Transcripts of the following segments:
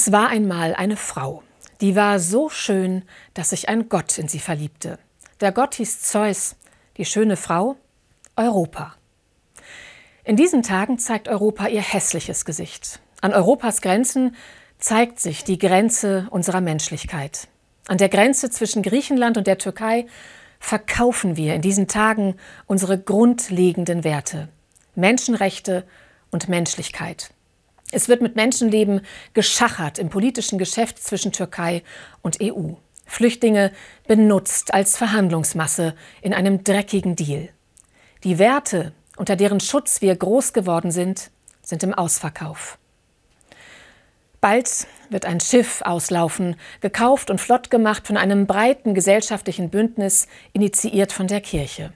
Es war einmal eine Frau, die war so schön, dass sich ein Gott in sie verliebte. Der Gott hieß Zeus, die schöne Frau Europa. In diesen Tagen zeigt Europa ihr hässliches Gesicht. An Europas Grenzen zeigt sich die Grenze unserer Menschlichkeit. An der Grenze zwischen Griechenland und der Türkei verkaufen wir in diesen Tagen unsere grundlegenden Werte Menschenrechte und Menschlichkeit. Es wird mit Menschenleben geschachert im politischen Geschäft zwischen Türkei und EU. Flüchtlinge benutzt als Verhandlungsmasse in einem dreckigen Deal. Die Werte, unter deren Schutz wir groß geworden sind, sind im Ausverkauf. Bald wird ein Schiff auslaufen, gekauft und flott gemacht von einem breiten gesellschaftlichen Bündnis, initiiert von der Kirche,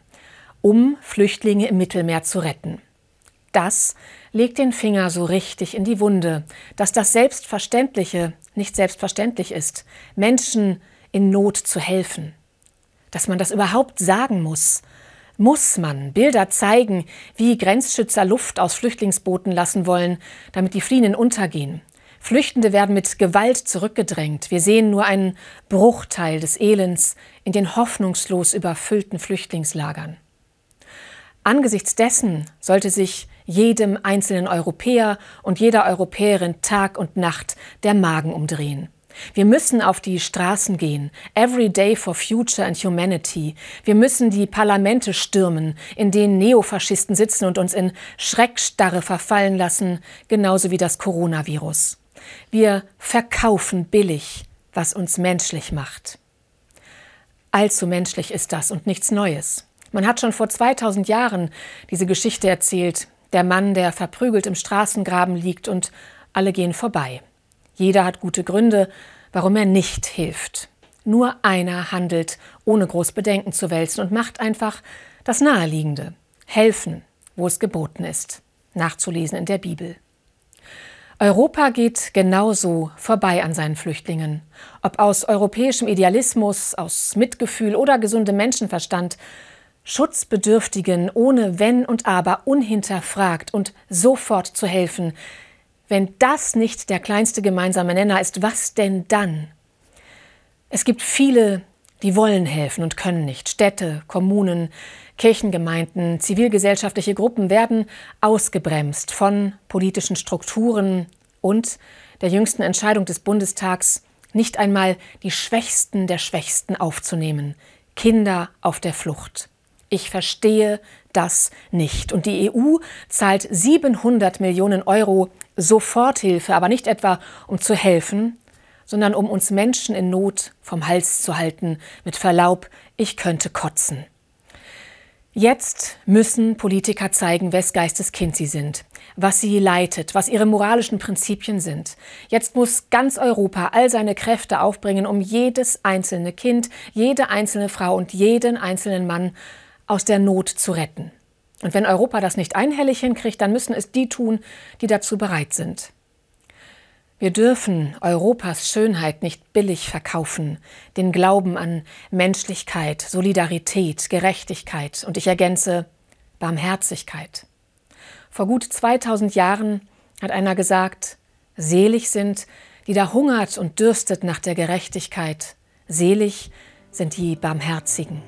um Flüchtlinge im Mittelmeer zu retten. Das legt den Finger so richtig in die Wunde, dass das Selbstverständliche nicht selbstverständlich ist, Menschen in Not zu helfen. Dass man das überhaupt sagen muss. Muss man Bilder zeigen, wie Grenzschützer Luft aus Flüchtlingsbooten lassen wollen, damit die Fliehenden untergehen. Flüchtende werden mit Gewalt zurückgedrängt. Wir sehen nur einen Bruchteil des Elends in den hoffnungslos überfüllten Flüchtlingslagern. Angesichts dessen sollte sich jedem einzelnen Europäer und jeder Europäerin Tag und Nacht der Magen umdrehen. Wir müssen auf die Straßen gehen, Every Day for Future and Humanity. Wir müssen die Parlamente stürmen, in denen Neofaschisten sitzen und uns in Schreckstarre verfallen lassen, genauso wie das Coronavirus. Wir verkaufen billig, was uns menschlich macht. Allzu menschlich ist das und nichts Neues. Man hat schon vor 2000 Jahren diese Geschichte erzählt, der Mann, der verprügelt im Straßengraben liegt und alle gehen vorbei. Jeder hat gute Gründe, warum er nicht hilft. Nur einer handelt, ohne groß Bedenken zu wälzen und macht einfach das Naheliegende. Helfen, wo es geboten ist. Nachzulesen in der Bibel. Europa geht genauso vorbei an seinen Flüchtlingen. Ob aus europäischem Idealismus, aus Mitgefühl oder gesundem Menschenverstand, Schutzbedürftigen ohne Wenn und Aber unhinterfragt und sofort zu helfen. Wenn das nicht der kleinste gemeinsame Nenner ist, was denn dann? Es gibt viele, die wollen helfen und können nicht. Städte, Kommunen, Kirchengemeinden, zivilgesellschaftliche Gruppen werden ausgebremst von politischen Strukturen und der jüngsten Entscheidung des Bundestags, nicht einmal die Schwächsten der Schwächsten aufzunehmen. Kinder auf der Flucht. Ich verstehe das nicht. Und die EU zahlt 700 Millionen Euro Soforthilfe, aber nicht etwa um zu helfen, sondern um uns Menschen in Not vom Hals zu halten. Mit Verlaub, ich könnte kotzen. Jetzt müssen Politiker zeigen, wes Geistes Kind sie sind, was sie leitet, was ihre moralischen Prinzipien sind. Jetzt muss ganz Europa all seine Kräfte aufbringen, um jedes einzelne Kind, jede einzelne Frau und jeden einzelnen Mann aus der Not zu retten. Und wenn Europa das nicht einhellig hinkriegt, dann müssen es die tun, die dazu bereit sind. Wir dürfen Europas Schönheit nicht billig verkaufen, den Glauben an Menschlichkeit, Solidarität, Gerechtigkeit und ich ergänze Barmherzigkeit. Vor gut 2000 Jahren hat einer gesagt, selig sind, die da hungert und dürstet nach der Gerechtigkeit, selig sind die Barmherzigen.